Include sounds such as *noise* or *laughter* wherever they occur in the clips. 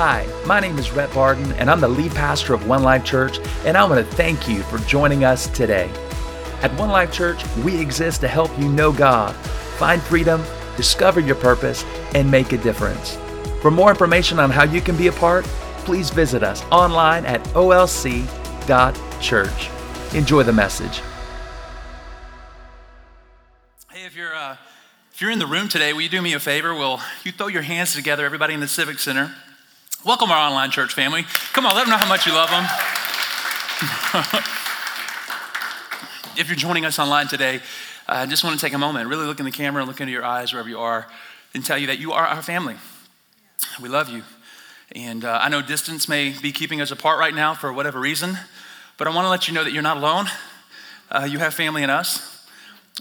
Hi, my name is Rhett Barden, and I'm the lead pastor of One Life Church, and I want to thank you for joining us today. At One Life Church, we exist to help you know God, find freedom, discover your purpose, and make a difference. For more information on how you can be a part, please visit us online at olc.church. Enjoy the message. Hey, if you're uh, if you're in the room today, will you do me a favor? Will you throw your hands together, everybody in the Civic Center? Welcome our online church family. Come on, let them know how much you love them. *laughs* if you're joining us online today, I just want to take a moment, really look in the camera, look into your eyes wherever you are, and tell you that you are our family. We love you. And uh, I know distance may be keeping us apart right now for whatever reason, but I want to let you know that you're not alone. Uh, you have family in us.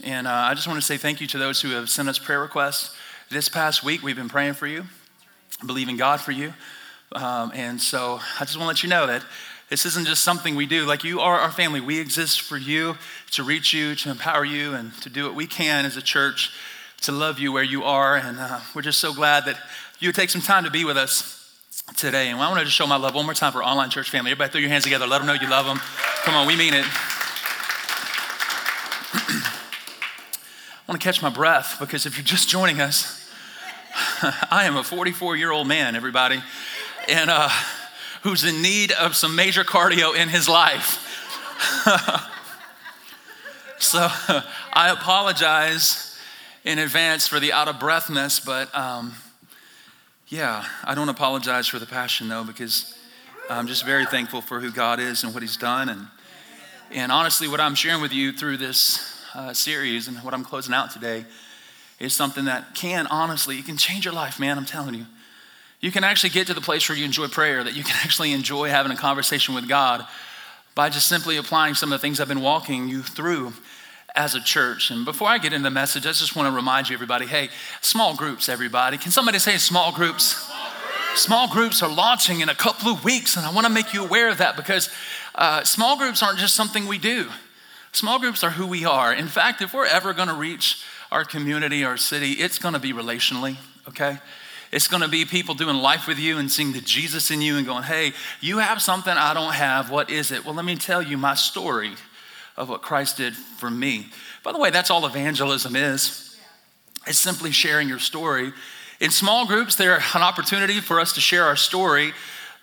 And uh, I just want to say thank you to those who have sent us prayer requests. This past week, we've been praying for you, believing God for you. Um, and so I just want to let you know that this isn't just something we do. Like you are our family. We exist for you, to reach you, to empower you, and to do what we can as a church to love you where you are. And uh, we're just so glad that you would take some time to be with us today. And I want to just show my love one more time for online church family. Everybody throw your hands together. Let them know you love them. Come on, we mean it. *clears throat* I want to catch my breath because if you're just joining us, *laughs* I am a 44 year old man, everybody and uh, who's in need of some major cardio in his life. *laughs* so I apologize in advance for the out of breathness, but um, yeah, I don't apologize for the passion though, because I'm just very thankful for who God is and what He's done. And, and honestly, what I'm sharing with you through this uh, series and what I'm closing out today is something that can honestly, it can change your life, man. I'm telling you. You can actually get to the place where you enjoy prayer, that you can *laughs* actually enjoy having a conversation with God by just simply applying some of the things I've been walking you through as a church. And before I get into the message, I just want to remind you, everybody hey, small groups, everybody. Can somebody say small groups? Small groups are launching in a couple of weeks, and I want to make you aware of that because uh, small groups aren't just something we do. Small groups are who we are. In fact, if we're ever going to reach our community, our city, it's going to be relationally, okay? It's going to be people doing life with you and seeing the Jesus in you and going, hey, you have something I don't have. What is it? Well, let me tell you my story of what Christ did for me. By the way, that's all evangelism is. It's simply sharing your story. In small groups, they're an opportunity for us to share our story,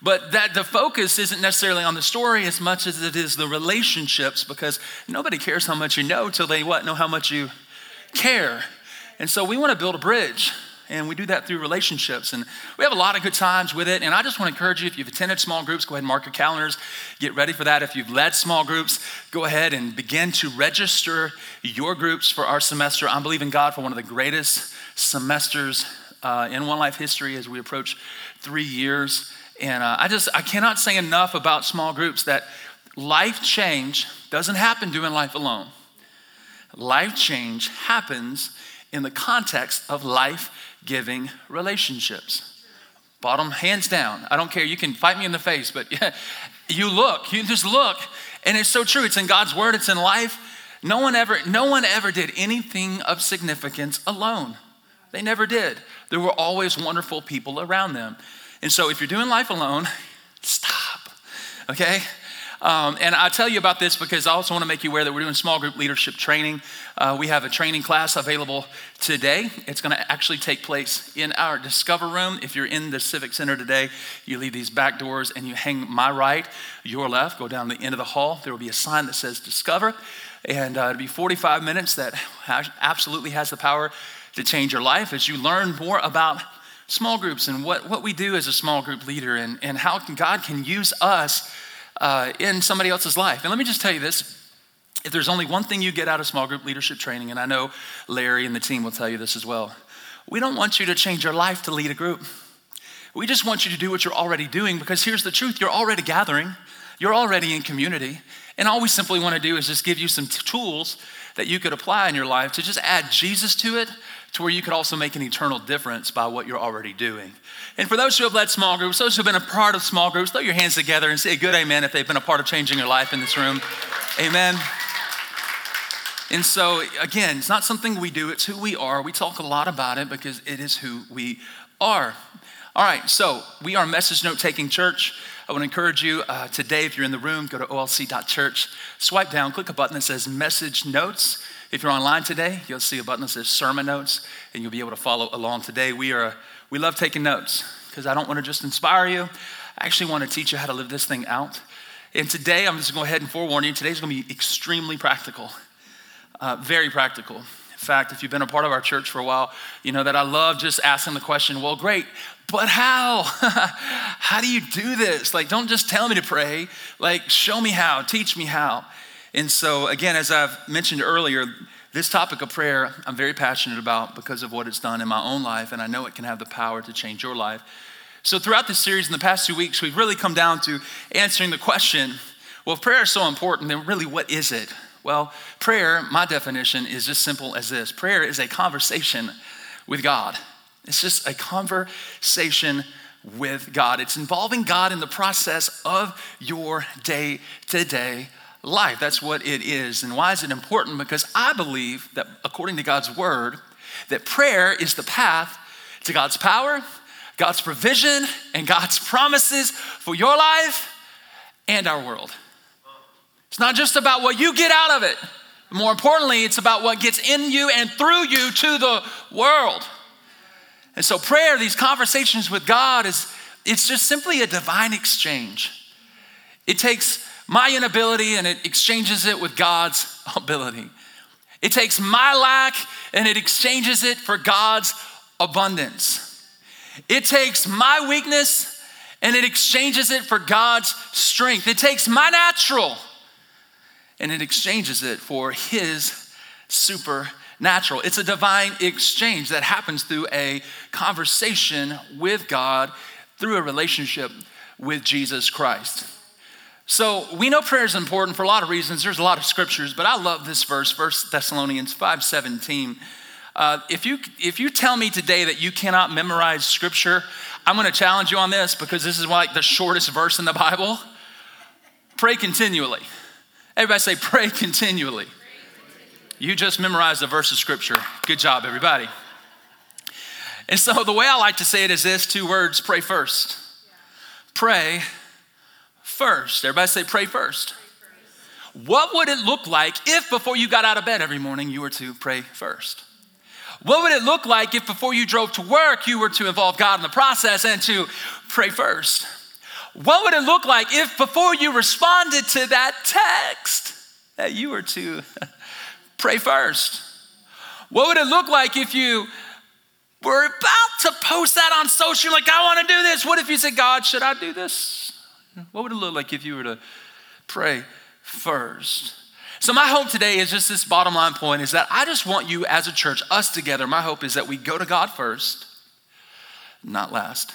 but that the focus isn't necessarily on the story as much as it is the relationships because nobody cares how much you know till they what know how much you care. And so we want to build a bridge and we do that through relationships. And we have a lot of good times with it. And I just want to encourage you if you've attended small groups, go ahead and mark your calendars. Get ready for that. If you've led small groups, go ahead and begin to register your groups for our semester. I'm believing God for one of the greatest semesters uh, in One Life history as we approach three years. And uh, I just, I cannot say enough about small groups that life change doesn't happen doing life alone. Life change happens in the context of life giving relationships. Bottom, hands down. I don't care. You can fight me in the face, but yeah, *laughs* you look, you just look. And it's so true. It's in God's word, it's in life. No one ever, no one ever did anything of significance alone. They never did. There were always wonderful people around them. And so if you're doing life alone, *laughs* stop. Okay? Um, and I tell you about this because I also want to make you aware that we're doing small group leadership training. Uh, we have a training class available today. It's going to actually take place in our Discover room. If you're in the Civic Center today, you leave these back doors and you hang my right, your left, go down the end of the hall. There will be a sign that says Discover. And uh, it'll be 45 minutes that absolutely has the power to change your life as you learn more about small groups and what, what we do as a small group leader and, and how God can use us uh, in somebody else's life. And let me just tell you this if there's only one thing you get out of small group leadership training, and I know Larry and the team will tell you this as well, we don't want you to change your life to lead a group. We just want you to do what you're already doing because here's the truth you're already gathering, you're already in community. And all we simply want to do is just give you some t- tools that you could apply in your life to just add Jesus to it to where you could also make an eternal difference by what you're already doing. And for those who have led small groups, those who have been a part of small groups, throw your hands together and say a good amen if they've been a part of changing your life in this room. Amen. And so, again, it's not something we do, it's who we are. We talk a lot about it because it is who we are. All right, so we are message note taking church. I want to encourage you uh, today, if you're in the room, go to olc.church, swipe down, click a button that says message notes. If you're online today, you'll see a button that says sermon notes, and you'll be able to follow along today. We are we love taking notes because I don't want to just inspire you. I actually want to teach you how to live this thing out. And today, I'm just going to go ahead and forewarn you. Today's going to be extremely practical, uh, very practical. In fact, if you've been a part of our church for a while, you know that I love just asking the question, well, great, but how? *laughs* how do you do this? Like, don't just tell me to pray. Like, show me how, teach me how. And so, again, as I've mentioned earlier, this topic of prayer I'm very passionate about because of what it's done in my own life, and I know it can have the power to change your life. So, throughout this series in the past two weeks, we've really come down to answering the question well, if prayer is so important, then really what is it? Well, prayer, my definition is just simple as this prayer is a conversation with God. It's just a conversation with God. It's involving God in the process of your day to day life. That's what it is. And why is it important? Because I believe that according to God's word, that prayer is the path to God's power, God's provision, and God's promises for your life and our world. It's not just about what you get out of it. More importantly, it's about what gets in you and through you to the world. And so prayer, these conversations with God is it's just simply a divine exchange. It takes my inability and it exchanges it with God's ability. It takes my lack and it exchanges it for God's abundance. It takes my weakness and it exchanges it for God's strength. It takes my natural and it exchanges it for His supernatural. It's a divine exchange that happens through a conversation with God through a relationship with Jesus Christ. So we know prayer is important for a lot of reasons. There's a lot of scriptures, but I love this verse, 1 Thessalonians 5:17. Uh, if, you, if you tell me today that you cannot memorize scripture, I'm going to challenge you on this because this is like the shortest verse in the Bible. Pray continually. Everybody say, pray continually. You just memorized a verse of scripture. Good job, everybody. And so the way I like to say it is this two words pray first. Pray first. Everybody say, pray first. What would it look like if before you got out of bed every morning you were to pray first? What would it look like if before you drove to work you were to involve God in the process and to pray first? What would it look like if before you responded to that text that you were to *laughs* pray first? What would it look like if you were about to post that on social, like, I want to do this? What if you said, God, should I do this? What would it look like if you were to pray first? So, my hope today is just this bottom line point is that I just want you as a church, us together, my hope is that we go to God first, not last.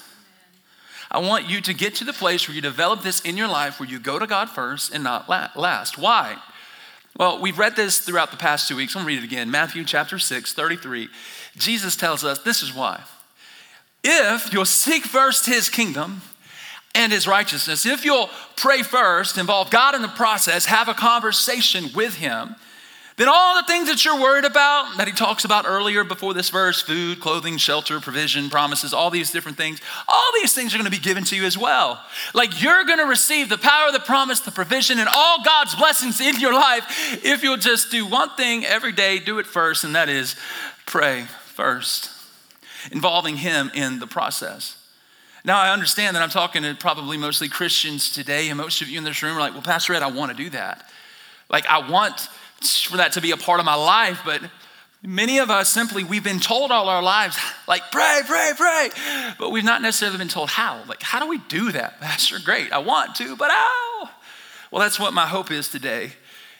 I want you to get to the place where you develop this in your life where you go to God first and not last. Why? Well, we've read this throughout the past two weeks. I'm gonna read it again. Matthew chapter 6, 33. Jesus tells us this is why. If you'll seek first his kingdom and his righteousness. If you'll pray first, involve God in the process, have a conversation with him, then all the things that you're worried about, that he talks about earlier before this verse food, clothing, shelter, provision, promises, all these different things all these things are going to be given to you as well. Like you're going to receive the power, the promise, the provision, and all God's blessings in your life if you'll just do one thing every day, do it first, and that is pray first, involving him in the process. Now, I understand that I'm talking to probably mostly Christians today, and most of you in this room are like, well, Pastor Rhett, I want to do that. Like, I want for that to be a part of my life, but many of us simply, we've been told all our lives, like, pray, pray, pray, but we've not necessarily been told how. Like, how do we do that, Pastor? Great, I want to, but how? Well, that's what my hope is today,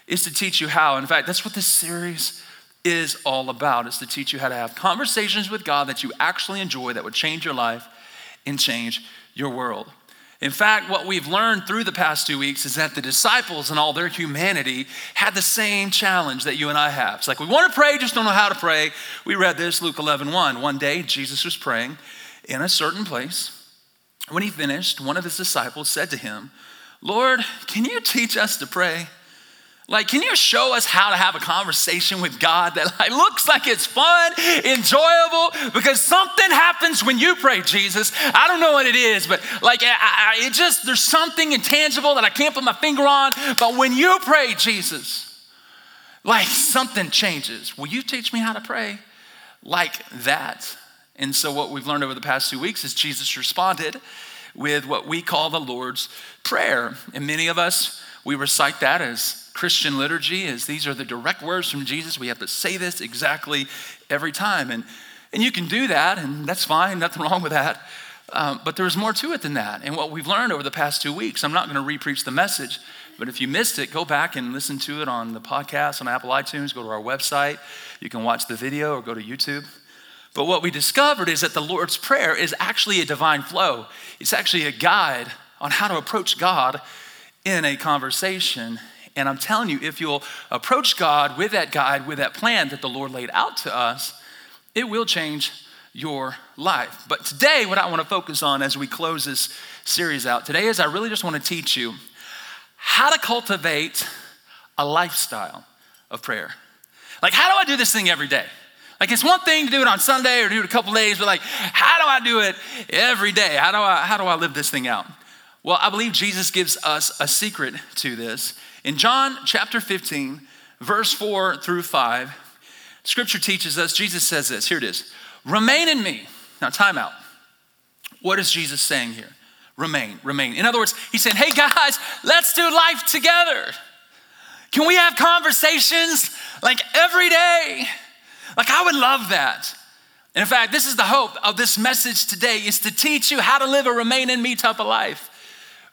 is to teach you how. In fact, that's what this series is all about, is to teach you how to have conversations with God that you actually enjoy that would change your life and change your world. In fact, what we've learned through the past two weeks is that the disciples and all their humanity had the same challenge that you and I have. It's like we want to pray, just don't know how to pray. We read this, Luke 11 1. One day, Jesus was praying in a certain place. When he finished, one of his disciples said to him, Lord, can you teach us to pray? Like, can you show us how to have a conversation with God that like looks like it's fun, enjoyable? Because something happens when you pray, Jesus. I don't know what it is, but like, I, I, it just there's something intangible that I can't put my finger on. But when you pray, Jesus, like something changes. Will you teach me how to pray like that? And so, what we've learned over the past two weeks is Jesus responded with what we call the Lord's Prayer, and many of us we recite that as Christian liturgy is these are the direct words from Jesus. We have to say this exactly every time. And, and you can do that, and that's fine, nothing wrong with that. Um, but there's more to it than that. And what we've learned over the past two weeks, I'm not going to repreach the message, but if you missed it, go back and listen to it on the podcast on Apple iTunes, go to our website. You can watch the video or go to YouTube. But what we discovered is that the Lord's Prayer is actually a divine flow, it's actually a guide on how to approach God in a conversation. And I'm telling you, if you'll approach God with that guide, with that plan that the Lord laid out to us, it will change your life. But today, what I want to focus on as we close this series out today is I really just want to teach you how to cultivate a lifestyle of prayer. Like, how do I do this thing every day? Like, it's one thing to do it on Sunday or do it a couple days, but like, how do I do it every day? How do I, how do I live this thing out? Well, I believe Jesus gives us a secret to this. In John chapter 15, verse 4 through 5, scripture teaches us, Jesus says this here it is remain in me. Now, time out. What is Jesus saying here? Remain, remain. In other words, he's saying, hey guys, let's do life together. Can we have conversations like every day? Like, I would love that. And in fact, this is the hope of this message today is to teach you how to live a remain in me type of life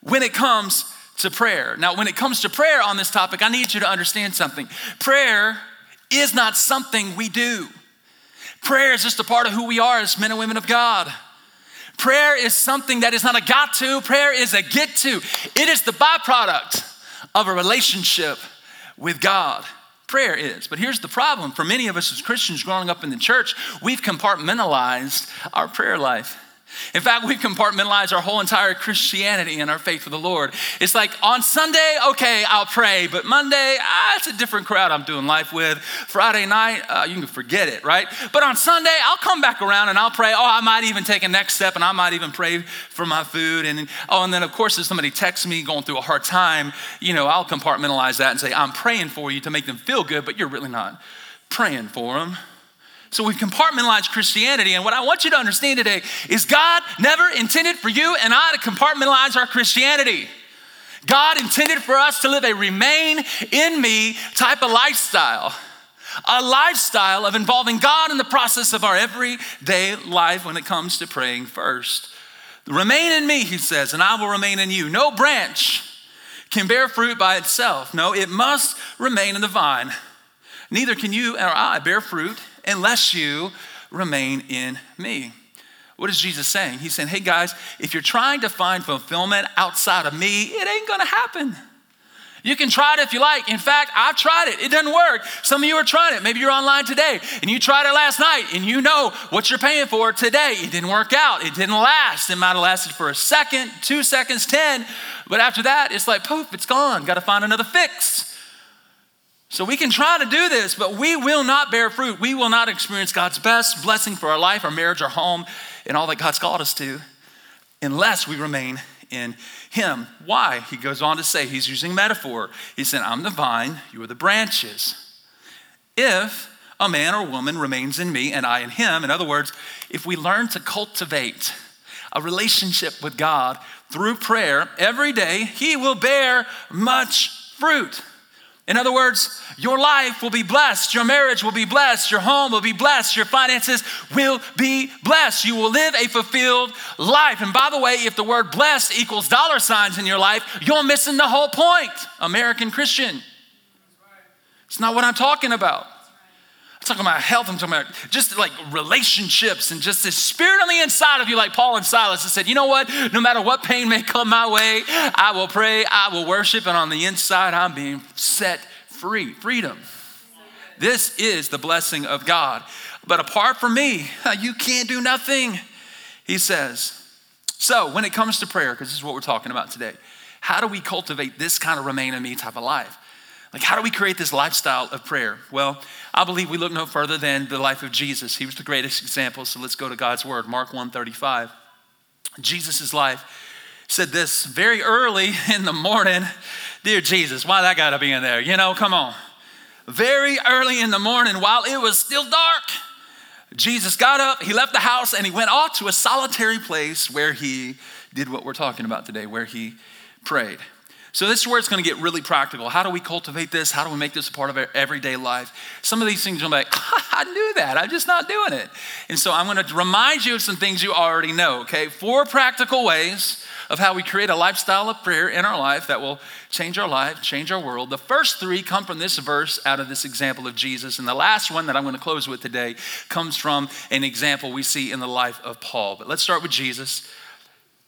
when it comes to prayer. Now, when it comes to prayer on this topic, I need you to understand something. Prayer is not something we do, prayer is just a part of who we are as men and women of God. Prayer is something that is not a got to, prayer is a get to. It is the byproduct of a relationship with God. Prayer is. But here's the problem for many of us as Christians growing up in the church, we've compartmentalized our prayer life. In fact, we compartmentalize our whole entire Christianity and our faith with the Lord. It's like on Sunday, okay, I'll pray, but Monday, ah, it's a different crowd I'm doing life with. Friday night, uh, you can forget it, right? But on Sunday, I'll come back around and I'll pray. Oh, I might even take a next step and I might even pray for my food. And oh, and then of course, if somebody texts me going through a hard time, you know, I'll compartmentalize that and say, I'm praying for you to make them feel good, but you're really not praying for them. So we've compartmentalized Christianity. And what I want you to understand today is God never intended for you and I to compartmentalize our Christianity. God intended for us to live a remain in me type of lifestyle, a lifestyle of involving God in the process of our everyday life when it comes to praying first. Remain in me, he says, and I will remain in you. No branch can bear fruit by itself. No, it must remain in the vine. Neither can you or I bear fruit unless you remain in me. What is Jesus saying? He's saying, hey guys, if you're trying to find fulfillment outside of me, it ain't gonna happen. You can try it if you like. In fact, I've tried it. It doesn't work. Some of you are trying it. Maybe you're online today and you tried it last night and you know what you're paying for today. It didn't work out. It didn't last. It might have lasted for a second, two seconds, 10. But after that, it's like poof, it's gone. Got to find another fix. So we can try to do this, but we will not bear fruit. We will not experience God's best blessing for our life, our marriage, our home, and all that God's called us to unless we remain in Him. Why? He goes on to say, He's using metaphor. He said, I'm the vine, you are the branches. If a man or woman remains in me and I in him, in other words, if we learn to cultivate a relationship with God through prayer every day, He will bear much fruit. In other words, your life will be blessed, your marriage will be blessed, your home will be blessed, your finances will be blessed. You will live a fulfilled life. And by the way, if the word blessed equals dollar signs in your life, you're missing the whole point, American Christian. It's not what I'm talking about. Talking about health, I'm talking about just like relationships and just this spirit on the inside of you, like Paul and Silas, that said, you know what? No matter what pain may come my way, I will pray, I will worship, and on the inside, I'm being set free. Freedom. This is the blessing of God. But apart from me, *laughs* you can't do nothing, he says. So, when it comes to prayer, because this is what we're talking about today, how do we cultivate this kind of remain in me type of life? Like, how do we create this lifestyle of prayer? Well, I believe we look no further than the life of Jesus. He was the greatest example. So let's go to God's word, Mark 1:35. Jesus' life said this very early *laughs* in the morning. Dear Jesus, why that gotta be in there? You know, come on. Very early in the morning, while it was still dark, Jesus got up, he left the house, and he went off to a solitary place where he did what we're talking about today, where he prayed. So, this is where it's going to get really practical. How do we cultivate this? How do we make this a part of our everyday life? Some of these things you'll be like, *laughs* I knew that. I'm just not doing it. And so, I'm going to remind you of some things you already know, okay? Four practical ways of how we create a lifestyle of prayer in our life that will change our life, change our world. The first three come from this verse out of this example of Jesus. And the last one that I'm going to close with today comes from an example we see in the life of Paul. But let's start with Jesus.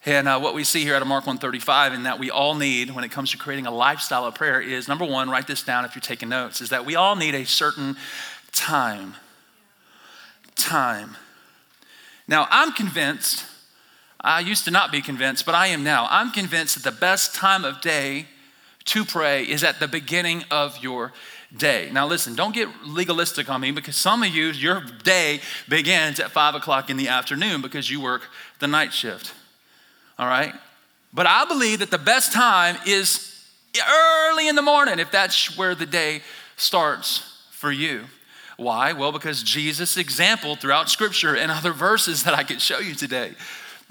And uh, what we see here out of Mark 135 and that we all need when it comes to creating a lifestyle of prayer is number one, write this down if you're taking notes, is that we all need a certain time. Time. Now, I'm convinced I used to not be convinced, but I am now. I'm convinced that the best time of day to pray is at the beginning of your day. Now, listen, don't get legalistic on me because some of you, your day begins at five o'clock in the afternoon because you work the night shift. All right? But I believe that the best time is early in the morning if that's where the day starts for you. Why? Well, because Jesus' example throughout Scripture and other verses that I could show you today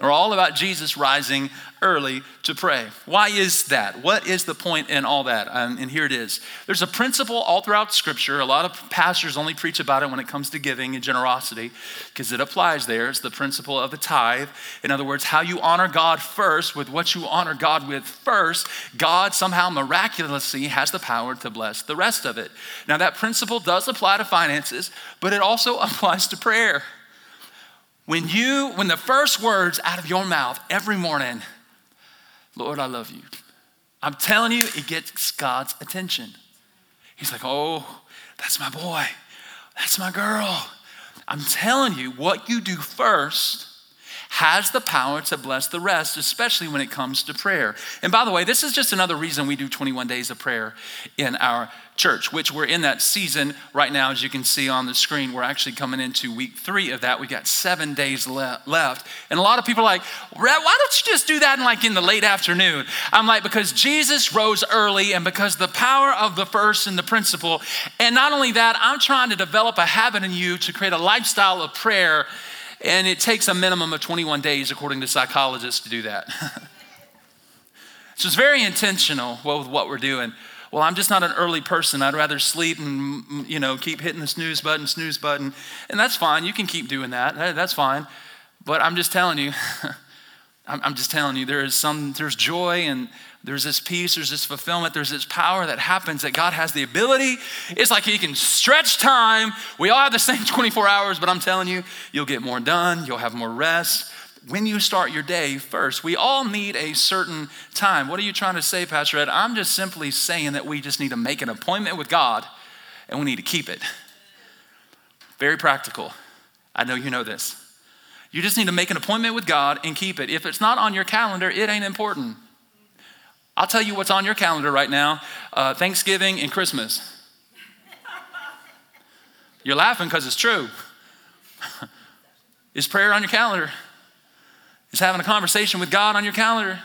are all about Jesus rising early to pray. Why is that? What is the point in all that? Um, and here it is. There's a principle all throughout Scripture. A lot of pastors only preach about it when it comes to giving and generosity because it applies there. It's the principle of the tithe. In other words, how you honor God first with what you honor God with first, God somehow miraculously has the power to bless the rest of it. Now, that principle does apply to finances, but it also *laughs* applies to prayer. When you, when the first words out of your mouth every morning, Lord, I love you. I'm telling you, it gets God's attention. He's like, oh, that's my boy. That's my girl. I'm telling you, what you do first has the power to bless the rest, especially when it comes to prayer. And by the way, this is just another reason we do 21 days of prayer in our church, which we're in that season right now, as you can see on the screen. We're actually coming into week three of that. We got seven days le- left. And a lot of people are like, why don't you just do that in like in the late afternoon? I'm like, because Jesus rose early and because the power of the first and the principle. And not only that, I'm trying to develop a habit in you to create a lifestyle of prayer and it takes a minimum of 21 days, according to psychologists, to do that. *laughs* so it's very intentional with what we're doing. Well, I'm just not an early person. I'd rather sleep and, mm, you know, keep hitting the snooze button, snooze button. And that's fine. You can keep doing that. That's fine. But I'm just telling you, *laughs* I'm just telling you, there is some, there's joy and there's this peace, there's this fulfillment, there's this power that happens that God has the ability. It's like He can stretch time. We all have the same *laughs* 24 hours, but I'm telling you, you'll get more done, you'll have more rest. When you start your day first, we all need a certain time. What are you trying to say, Pastor Rhett? I'm just simply saying that we just need to make an appointment with God and we need to keep it. Very practical. I know you know this. You just need to make an appointment with God and keep it. If it's not on your calendar, it ain't important. I'll tell you what's on your calendar right now uh, Thanksgiving and Christmas. You're laughing because it's true. *laughs* Is prayer on your calendar? Is having a conversation with God on your calendar?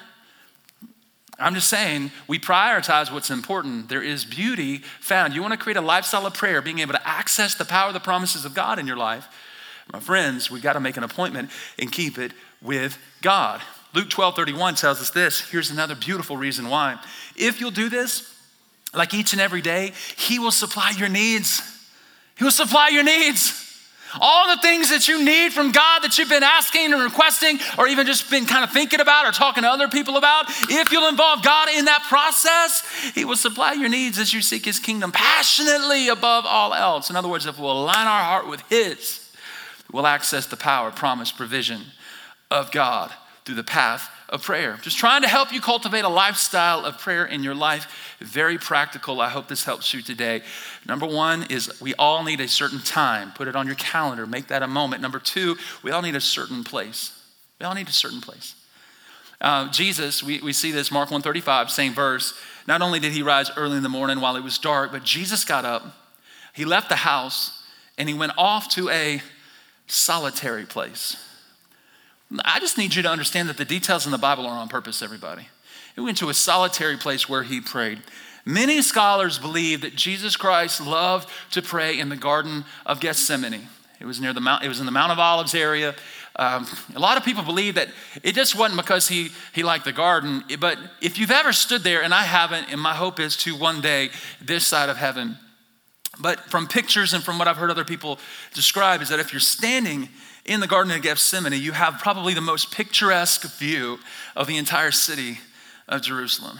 I'm just saying, we prioritize what's important. There is beauty found. You want to create a lifestyle of prayer, being able to access the power, the promises of God in your life. My friends, we've got to make an appointment and keep it with God. Luke 12 31 tells us this. Here's another beautiful reason why. If you'll do this, like each and every day, He will supply your needs. He will supply your needs. All the things that you need from God that you've been asking and requesting, or even just been kind of thinking about or talking to other people about, if you'll involve God in that process, He will supply your needs as you seek His kingdom passionately above all else. In other words, if we'll align our heart with His, we'll access the power, promise, provision of God through the path of prayer. Just trying to help you cultivate a lifestyle of prayer in your life. Very practical. I hope this helps you today. Number one is we all need a certain time. Put it on your calendar, make that a moment. Number two, we all need a certain place. We all need a certain place. Uh, Jesus, we, we see this, Mark 135, same verse. Not only did he rise early in the morning while it was dark, but Jesus got up, he left the house, and he went off to a solitary place. I just need you to understand that the details in the Bible are on purpose, everybody. He went to a solitary place where he prayed. Many scholars believe that Jesus Christ loved to pray in the Garden of Gethsemane. It was near the mount, it was in the Mount of Olives area. Um, a lot of people believe that it just wasn't because he, he liked the garden, but if you've ever stood there, and I haven't, and my hope is to one day this side of heaven. But from pictures and from what I've heard other people describe, is that if you're standing in the Garden of Gethsemane, you have probably the most picturesque view of the entire city of Jerusalem.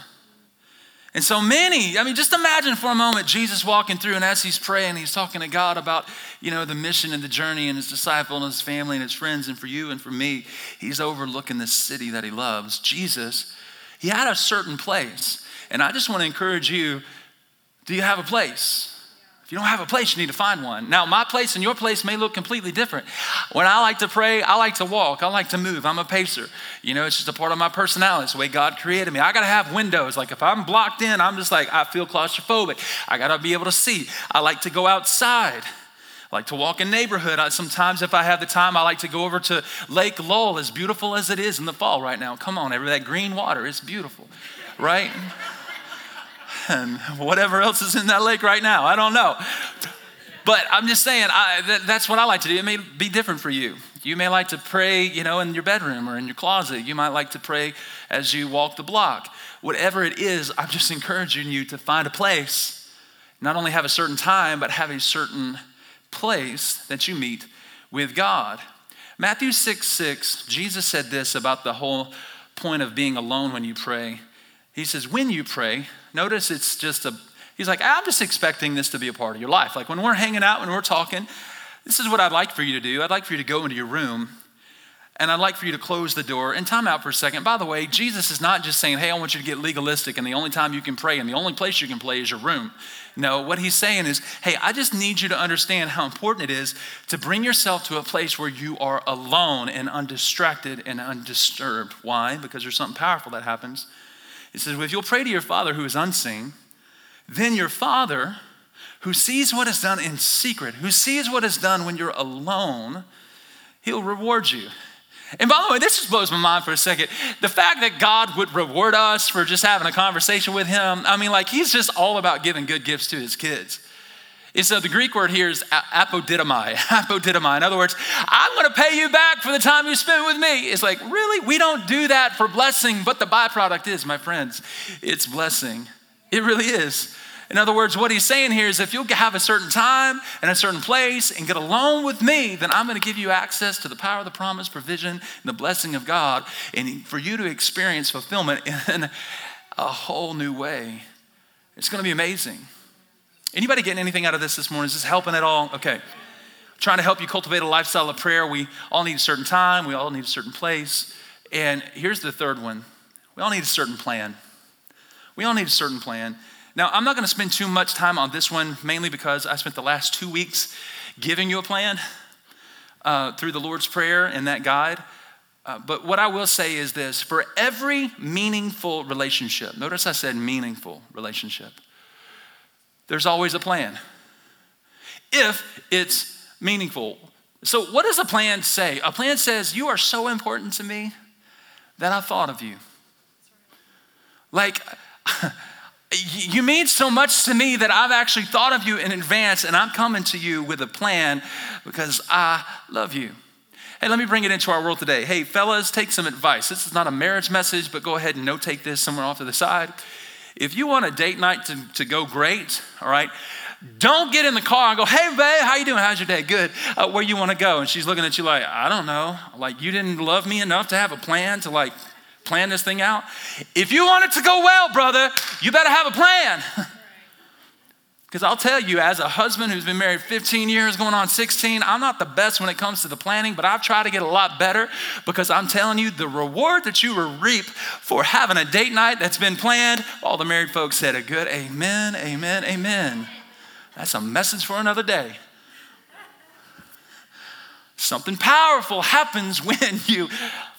And so many, I mean, just imagine for a moment Jesus walking through, and as he's praying, he's talking to God about, you know, the mission and the journey and his disciple and his family and his friends, and for you and for me, he's overlooking the city that he loves. Jesus, he had a certain place. And I just want to encourage you do you have a place? If you don't have a place, you need to find one. Now, my place and your place may look completely different. When I like to pray, I like to walk, I like to move. I'm a pacer. You know, it's just a part of my personality. It's the way God created me. I got to have windows. Like if I'm blocked in, I'm just like, I feel claustrophobic. I got to be able to see. I like to go outside. I like to walk in neighborhood. I, sometimes, if I have the time, I like to go over to Lake Lowell, as beautiful as it is in the fall right now. Come on, every that green water, it's beautiful, right? And *laughs* whatever else is in that lake right now. I don't know. But I'm just saying, I, that, that's what I like to do. It may be different for you. You may like to pray, you know, in your bedroom or in your closet. You might like to pray as you walk the block. Whatever it is, I'm just encouraging you to find a place, not only have a certain time, but have a certain place that you meet with God. Matthew 6 6, Jesus said this about the whole point of being alone when you pray. He says, When you pray, notice it's just a, he's like, I'm just expecting this to be a part of your life. Like when we're hanging out, when we're talking, this is what I'd like for you to do. I'd like for you to go into your room and I'd like for you to close the door and time out for a second. By the way, Jesus is not just saying, hey, I want you to get legalistic and the only time you can pray and the only place you can play is your room. No, what he's saying is, hey, I just need you to understand how important it is to bring yourself to a place where you are alone and undistracted and undisturbed. Why? Because there's something powerful that happens he says, well, if you'll pray to your Father who is unseen, then your Father who sees what is done in secret, who sees what is done when you're alone, he'll reward you. And by the way, this just blows my mind for a second. The fact that God would reward us for just having a conversation with Him, I mean, like, He's just all about giving good gifts to His kids. And so uh, the Greek word here is apodidomai. Apodidomai. *laughs* In other words, I'm going to pay you back for the time you spent with me. It's like, really? We don't do that for blessing, but the byproduct is, my friends, it's blessing. It really is. In other words, what he's saying here is if you'll have a certain time and a certain place and get alone with me, then I'm going to give you access to the power of the promise, provision, and the blessing of God, and for you to experience fulfillment in a whole new way. It's going to be amazing. Anybody getting anything out of this this morning? Is this helping at all? Okay. Trying to help you cultivate a lifestyle of prayer. We all need a certain time, we all need a certain place. And here's the third one we all need a certain plan. We all need a certain plan. Now, I'm not going to spend too much time on this one, mainly because I spent the last two weeks giving you a plan uh, through the Lord's Prayer and that guide. Uh, but what I will say is this for every meaningful relationship, notice I said meaningful relationship, there's always a plan. If it's meaningful. So, what does a plan say? A plan says, You are so important to me that I thought of you. Like, *laughs* you mean so much to me that I've actually thought of you in advance and I'm coming to you with a plan because I love you. Hey, let me bring it into our world today. Hey, fellas, take some advice. This is not a marriage message, but go ahead and note take this somewhere off to the side. If you want a date night to, to go great, all right, don't get in the car and go, hey, babe, how you doing? How's your day? Good. Uh, where you want to go? And she's looking at you like, I don't know. Like, you didn't love me enough to have a plan to, like, plan this thing out? If you want it to go well, brother, you better have a plan. *laughs* Because I'll tell you, as a husband who's been married 15 years, going on 16, I'm not the best when it comes to the planning, but I've tried to get a lot better because I'm telling you, the reward that you will reap for having a date night that's been planned, all the married folks said a good amen, amen, amen. That's a message for another day. Something powerful happens *laughs* when you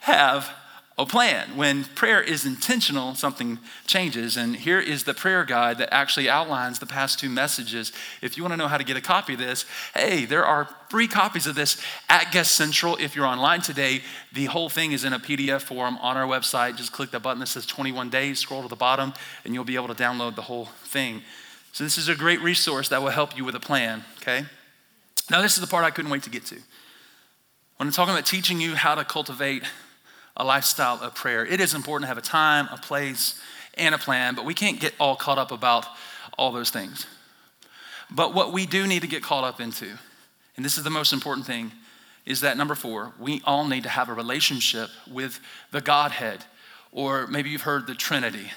have a plan. When prayer is intentional, something changes. And here is the prayer guide that actually outlines the past two messages. If you want to know how to get a copy of this, hey, there are free copies of this at Guest Central. If you're online today, the whole thing is in a PDF form on our website. Just click the button that says 21 days, scroll to the bottom, and you'll be able to download the whole thing. So, this is a great resource that will help you with a plan, okay? Now, this is the part I couldn't wait to get to. When I'm talking about teaching you how to cultivate a lifestyle of prayer. It is important to have a time, a place, and a plan, but we can't get all caught up about all those things. But what we do need to get caught up into, and this is the most important thing, is that number four, we all need to have a relationship with the Godhead, or maybe you've heard the Trinity.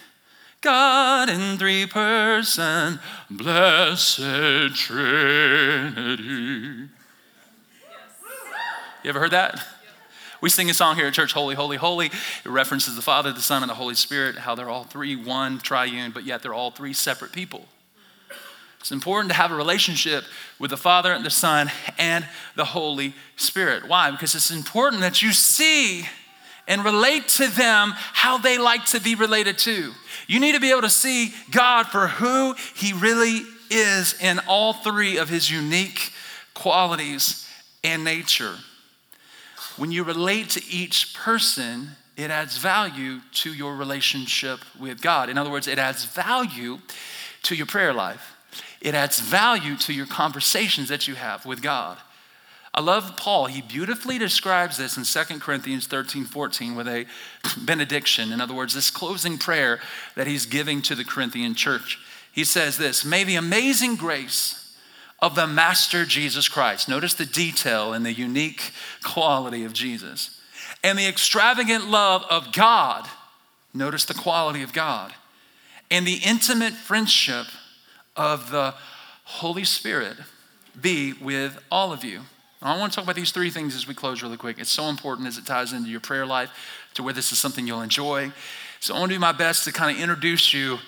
God in three person, blessed Trinity. You ever heard that? We sing a song here at church, Holy, Holy, Holy. It references the Father, the Son, and the Holy Spirit, how they're all three one, triune, but yet they're all three separate people. It's important to have a relationship with the Father, and the Son, and the Holy Spirit. Why? Because it's important that you see and relate to them how they like to be related to. You need to be able to see God for who He really is in all three of His unique qualities and nature. When you relate to each person, it adds value to your relationship with God. In other words, it adds value to your prayer life, it adds value to your conversations that you have with God. I love Paul. He beautifully describes this in 2 Corinthians 13 14 with a *laughs* benediction. In other words, this closing prayer that he's giving to the Corinthian church. He says this May the amazing grace of the Master Jesus Christ. Notice the detail and the unique quality of Jesus. And the extravagant love of God. Notice the quality of God. And the intimate friendship of the Holy Spirit be with all of you. I want to talk about these three things as we close really quick. It's so important as it ties into your prayer life to where this is something you'll enjoy. So I want to do my best to kind of introduce you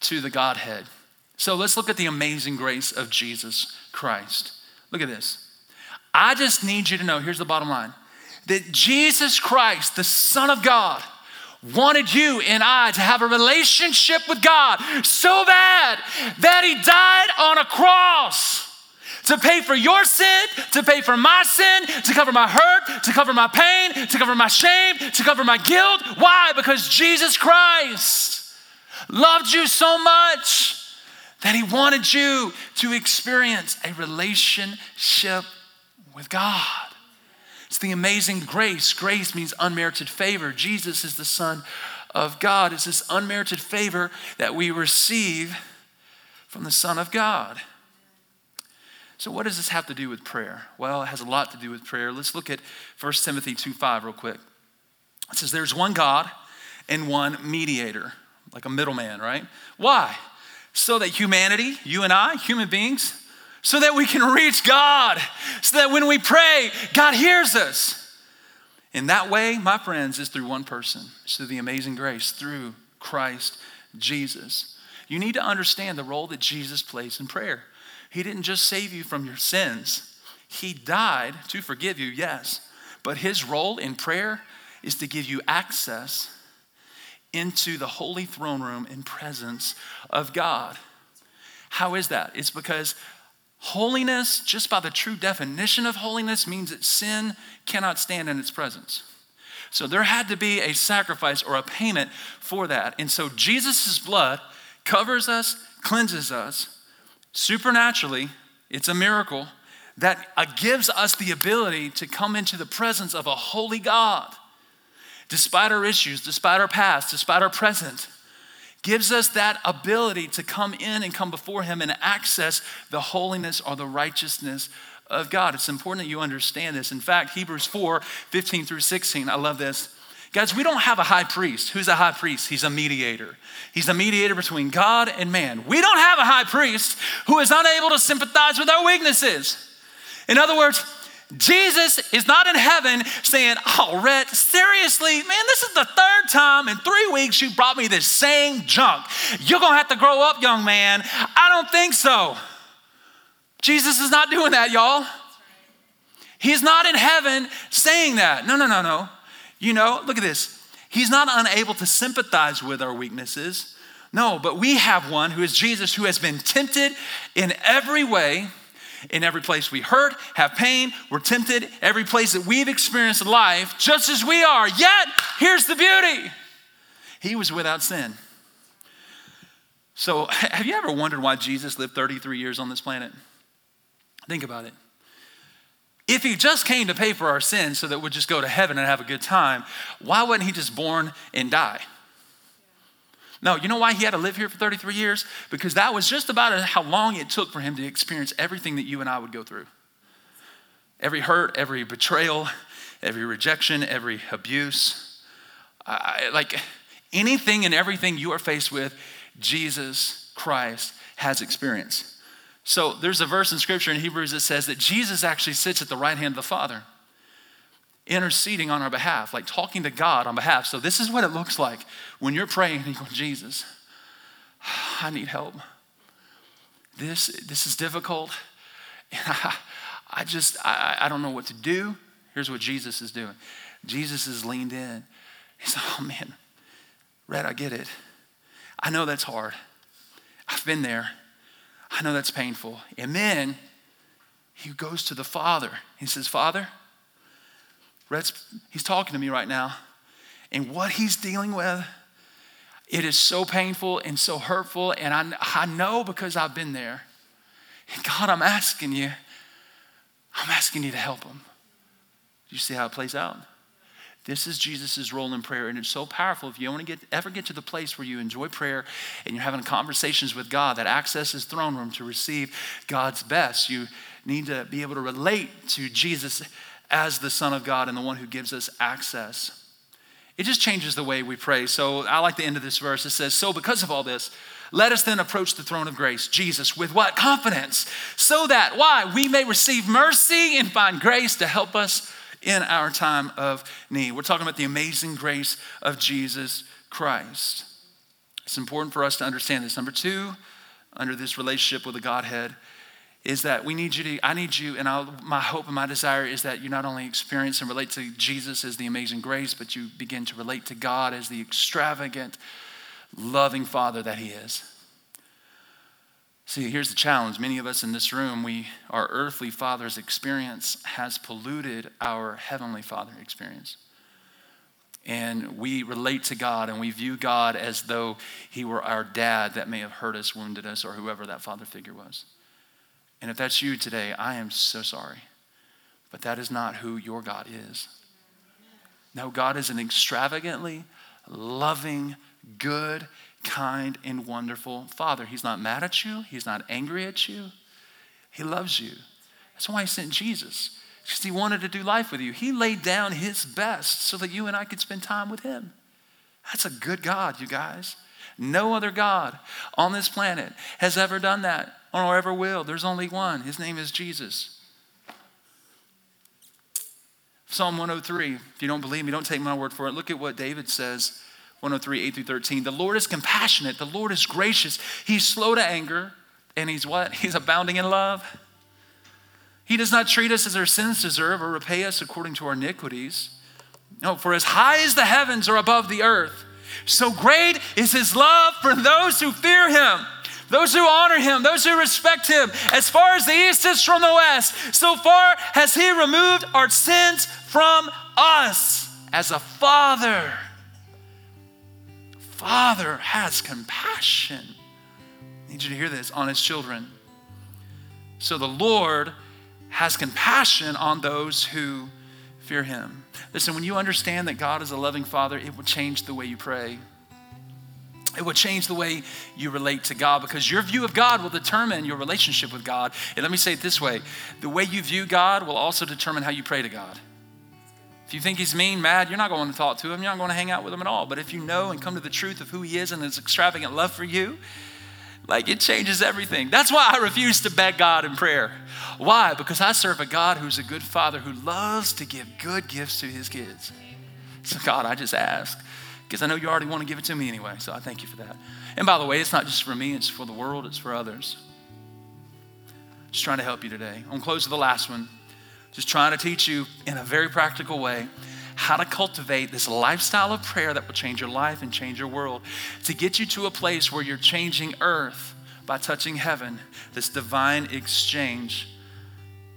to the Godhead. So let's look at the amazing grace of Jesus Christ. Look at this. I just need you to know here's the bottom line that Jesus Christ, the Son of God, wanted you and I to have a relationship with God so bad that He died on a cross to pay for your sin, to pay for my sin, to cover my hurt, to cover my pain, to cover my shame, to cover my guilt. Why? Because Jesus Christ loved you so much that He wanted you to experience a relationship with God. It's the amazing grace. Grace means unmerited favor. Jesus is the Son of God. It's this unmerited favor that we receive from the Son of God. So, what does this have to do with prayer? Well, it has a lot to do with prayer. Let's look at 1 Timothy 2 5 real quick. It says, There's one God and one mediator, like a middleman, right? Why? So that humanity, you and I, human beings, so that we can reach God, so that when we pray, God hears us. In that way, my friends, is through one person. It's through the amazing grace, through Christ Jesus. You need to understand the role that Jesus plays in prayer. He didn't just save you from your sins, He died to forgive you, yes. But His role in prayer is to give you access into the holy throne room in presence of God. How is that? It's because holiness, just by the true definition of holiness, means that sin cannot stand in its presence. So there had to be a sacrifice or a payment for that. And so Jesus' blood covers us, cleanses us supernaturally. It's a miracle that uh, gives us the ability to come into the presence of a holy God despite our issues, despite our past, despite our present, gives us that ability to come in and come before Him and access the holiness or the righteousness of God. It's important that you understand this. In fact, Hebrews 4 15 through 16, I love this. Guys, we don't have a high priest. Who's a high priest? He's a mediator. He's a mediator between God and man. We don't have a high priest who is unable to sympathize with our weaknesses. In other words, Jesus is not in heaven saying, Oh, Rhett, seriously, man, this is the third time in three weeks you brought me this same junk. You're gonna have to grow up, young man. I don't think so. Jesus is not doing that, y'all. He's not in heaven saying that. No, no, no, no. You know, look at this. He's not unable to sympathize with our weaknesses. No, but we have one who is Jesus, who has been tempted in every way, in every place we hurt, have pain, we're tempted, every place that we've experienced life, just as we are. Yet, here's the beauty He was without sin. So, *laughs* have you ever wondered why Jesus lived 33 years on this planet? Think about it. If he just came to pay for our sins so that we'd just go to heaven and have a good time, why wasn't he just born and die? No, you know why he had to live here for 33 years? Because that was just about how long it took for him to experience everything that you and I would go through. Every hurt, every betrayal, every rejection, every abuse. I, like anything and everything you are faced with, Jesus Christ has experienced. So there's a verse in scripture in Hebrews that says that Jesus actually sits at the right hand of the Father, interceding on our behalf, like talking to God on behalf. So this is what it looks like when you're praying and you go, Jesus, I need help. This, this is difficult. I, *laughs* I just, I, I don't know what to do. Here's what Jesus is doing. Jesus is leaned in. He's like, oh man, Rhett, I get it. I know that's hard. I've been there. I know that's painful. And then he goes to the Father. He says, Father, Rhett's, he's talking to me right now. And what he's dealing with, it is so painful and so hurtful. And I, I know because I've been there. And God, I'm asking you, I'm asking you to help him. Do you see how it plays out? This is Jesus' role in prayer, and it's so powerful. If you want to get, ever get to the place where you enjoy prayer and you're having conversations with God that access His throne room to receive God's best, you need to be able to relate to Jesus as the Son of God and the one who gives us access. It just changes the way we pray. So I like the end of this verse. It says, So because of all this, let us then approach the throne of grace, Jesus, with what? Confidence. So that, why? We may receive mercy and find grace to help us in our time of need. We're talking about the amazing grace of Jesus Christ. It's important for us to understand this. Number two, under this relationship with the Godhead, is that we need you to, I need you, and I'll, my hope and my desire is that you not only experience and relate to Jesus as the amazing grace, but you begin to relate to God as the extravagant, loving Father that He is. See, here's the challenge. Many of us in this room, we, our earthly father's experience has polluted our heavenly father experience. And we relate to God and we view God as though he were our dad that may have hurt us, wounded us, or whoever that father figure was. And if that's you today, I am so sorry. But that is not who your God is. No, God is an extravagantly loving, good, kind, and wonderful Father. He's not mad at you, He's not angry at you. He loves you. That's why He sent Jesus, because He wanted to do life with you. He laid down His best so that you and I could spend time with Him. That's a good God, you guys. No other God on this planet has ever done that or ever will. There's only one. His name is Jesus. Psalm 103. If you don't believe me, don't take my word for it. Look at what David says 103, 8 through 13. The Lord is compassionate, the Lord is gracious. He's slow to anger, and he's what? *laughs* He's abounding in love. He does not treat us as our sins deserve or repay us according to our iniquities. No, for as high as the heavens are above the earth, so great is his love for those who fear him. Those who honor him, those who respect him, as far as the east is from the west, so far has he removed our sins from us as a father Father has compassion. I need you to hear this on his children. So the Lord has compassion on those who fear him. Listen, when you understand that God is a loving Father, it will change the way you pray. It will change the way you relate to God because your view of God will determine your relationship with God. And let me say it this way the way you view God will also determine how you pray to God. If you think he's mean, mad, you're not going to talk to him. You're not going to hang out with him at all. But if you know and come to the truth of who he is and his extravagant love for you, like it changes everything. That's why I refuse to beg God in prayer. Why? Because I serve a God who's a good father who loves to give good gifts to his kids. So, God, I just ask because I know you already want to give it to me anyway. So I thank you for that. And by the way, it's not just for me, it's for the world, it's for others. Just trying to help you today. I'm to close with the last one just trying to teach you in a very practical way how to cultivate this lifestyle of prayer that will change your life and change your world, to get you to a place where you're changing earth by touching heaven, this divine exchange.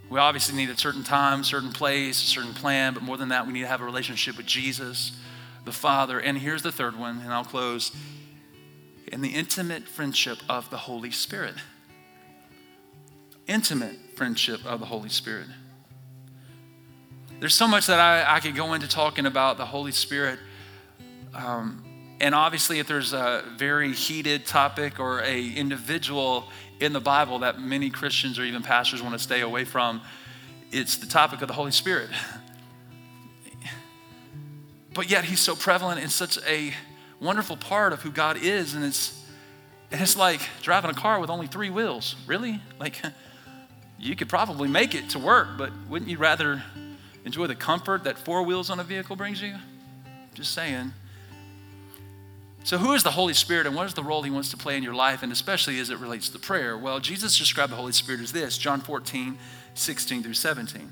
We obviously need a certain time, certain place, a certain plan, but more than that, we need to have a relationship with Jesus, the Father. And here's the third one, and I'll close in the intimate friendship of the Holy Spirit. Intimate friendship of the Holy Spirit. There's so much that I, I could go into talking about the Holy Spirit. Um, and obviously, if there's a very heated topic or a individual in the Bible that many Christians or even pastors want to stay away from, it's the topic of the Holy Spirit. *laughs* But yet, he's so prevalent in such a wonderful part of who God is, and it's and it's like driving a car with only three wheels. Really? Like, *laughs* you could probably make it to work, but wouldn't you rather enjoy the comfort that four wheels on a vehicle brings you? Just saying. So, who is the Holy Spirit and what is the role he wants to play in your life, and especially as it relates to prayer? Well, Jesus described the Holy Spirit as this John 14, 16 through 17.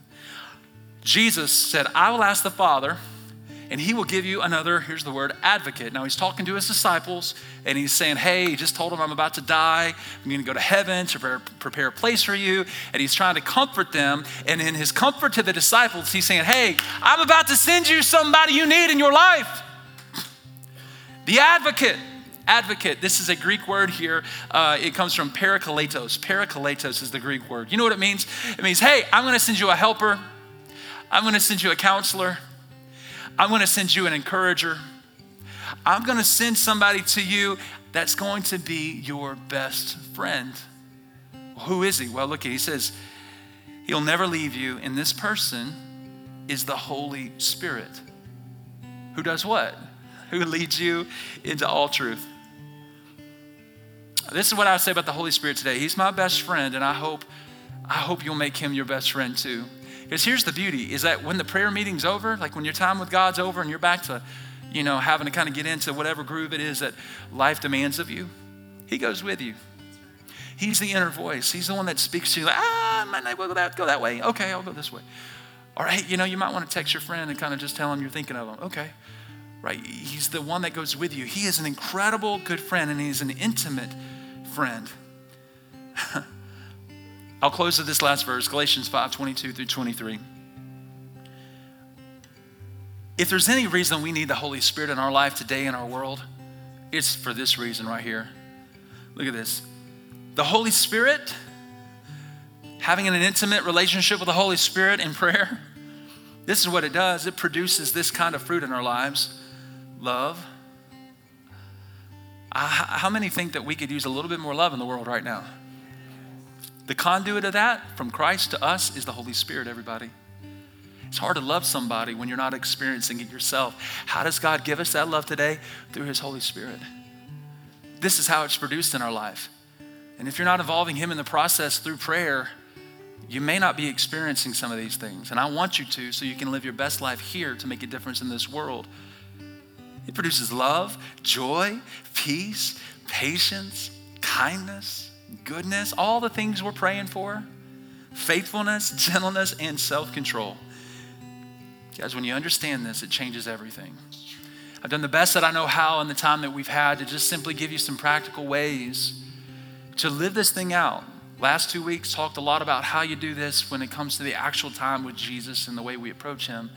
Jesus said, I will ask the Father, and he will give you another, here's the word, advocate. Now, he's talking to his disciples, and he's saying, Hey, he just told them I'm about to die. I'm going to go to heaven to prepare, a place for you. And he's trying to comfort them. And in his comfort to the disciples, he's saying, Hey, I'm about to send you somebody you need in your life. The advocate. Advocate. This is a Greek word here. Uh, it comes from parakletos. Parakletos is the Greek word. You know what it means? It means, hey, I'm going to send you a helper. I'm going to send you a counselor. I'm going to send you an encourager. I'm going to send somebody to you that's going to be your best friend. Who is he? Well, look, he says, He'll never leave you, and this person is the Holy Spirit. Who does what? who leads you into all truth. This is what I say about the Holy Spirit today. He's my best friend, and I hope, I hope you'll make him your best friend too. Because here's the beauty is that when the prayer meeting's over, like when your time with God's over and you're back to, you know, having to kind of get into whatever groove it is that life demands of you, he goes with you. He's the inner voice. He's the one that speaks to you like, ah, I might not go that, go that way. Okay, I'll go this way. All right, you know, you might want to text your friend and kind of just tell him you're thinking of him. Okay right? He's the one that goes with you. He is an incredible good friend and he's an intimate friend. *laughs* I'll close with this last verse, Galatians 5 22 through 23. If there's any reason we need the Holy Spirit in our life today in our world, it's for this reason right here. Look at this. The Holy Spirit, having an intimate relationship with the Holy Spirit in prayer, this is what it does. It produces this kind of fruit in our lives love. How many think that we could use a little bit more love in the world right now? The conduit of that from Christ to us is the Holy Spirit, everybody. It's hard to love somebody when you're not experiencing it yourself. How does God give us that love today? Through His Holy Spirit. This is how it's produced in our life. And if you're not involving Him in the process through prayer, you may not be experiencing some of these things. And I want you to so you can live your best life here to make a difference in this world. It produces love, joy, peace, patience, kindness, goodness, all the things we're praying for, faithfulness, *laughs* gentleness, and self control. Guys, when you understand this, it changes everything. I've done the best that I know how in the time that we've had to just simply give you some practical ways to live this thing out. Last two weeks talked a lot about how you do this when it comes to the actual time with Jesus and the way we approach Him.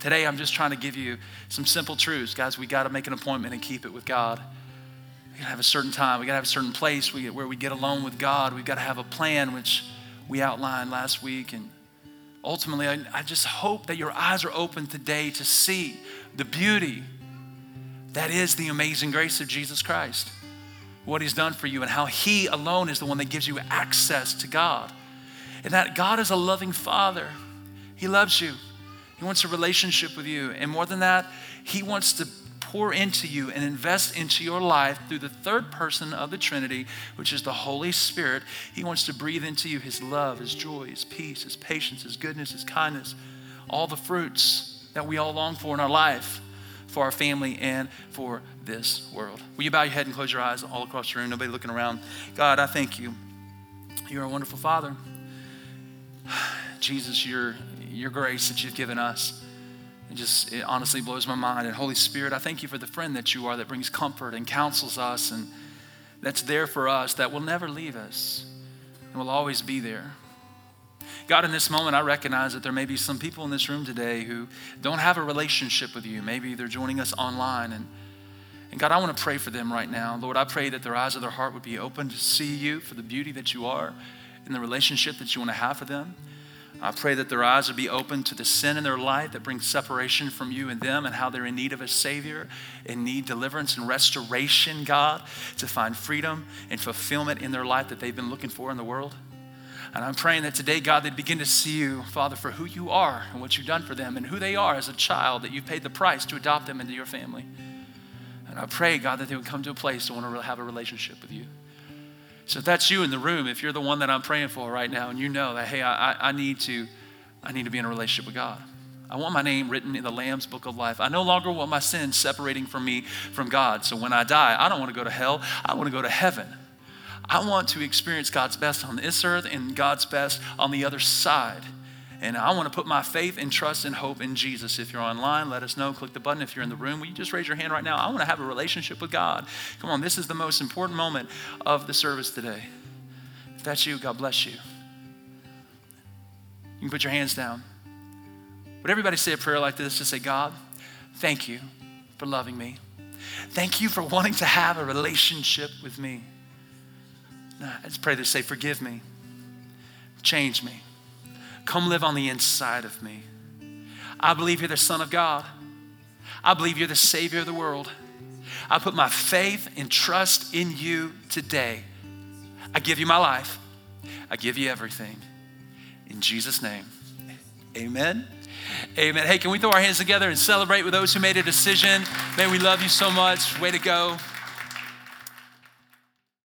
Today, I'm just trying to give you some simple truths. Guys, we got to make an appointment and keep it with God. We got to have a certain time. We got to have a certain place where we get alone with God. We've got to have a plan, which we outlined last week. And ultimately, I, I just hope that your eyes are open today to see the beauty that is the amazing grace of Jesus Christ, what He's done for you, and how He alone is the one that gives you access to God. And that God is a loving Father. He loves you. He wants a relationship with you. And more than that, He wants to pour into you and invest into your life through the third person of the Trinity, which is the Holy Spirit. He wants to breathe into you His love, His joy, His peace, His patience, His goodness, His kindness, all the fruits that we all long for in our life for our family and for this world. Will you bow your head and close your eyes all across the room? Nobody looking around. God, I thank you. You're a wonderful Father. *sighs* Jesus, you're your grace that you've given us. It just it honestly blows my mind. And Holy Spirit, I thank you for the friend that you are that brings comfort and counsels us and that's there for us, that will never leave us and will always be there. God, in this moment, I recognize that there may be some people in this room today who don't have a relationship with you. Maybe they're joining us online. And, and God, I want to pray for them right now. Lord, I pray that their eyes of their heart would be open to see you for the beauty that you are and the relationship that you want to have for them. I pray that their eyes would be open to the sin in their life that brings separation from you and them and how they're in need of a Savior, in need deliverance and restoration, God, to find freedom and fulfillment in their life that they've been looking for in the world. And I'm praying that today, God, they'd begin to see you, Father, for who you are and what you've done for them and who they are as a child, that you've paid the price to adopt them into your family. And I pray, God, that they would come to a place to want to have a relationship with you. So if that's you in the room, if you're the one that I'm praying for right now, and you know that, hey, I, I need to, I need to be in a relationship with God. I want my name written in the Lamb's book of life. I no longer want my sins separating from me from God. So when I die, I don't want to go to hell. I want to go to heaven. I want to experience God's best on this earth and God's best on the other side. And I want to put my faith and trust and hope in Jesus. If you're online, let us know. Click the button. If you're in the room, will you just raise your hand right now? I want to have a relationship with God. Come on, this is the most important moment of the service today. If that's you, God bless you. You can put your hands down. Would everybody say a prayer like this? Just say, God, thank you for loving me. Thank you for wanting to have a relationship with me. Let's pray this. Say, forgive me. Change me. Come live on the inside of me. I believe you're the Son of God. I believe you're the Savior of the world. I put my faith and trust in you today. I give you my life. I give you everything. In Jesus' name, amen. Amen. Hey, can we throw our hands together and celebrate with those who made a decision? Man, we love you so much. Way to go.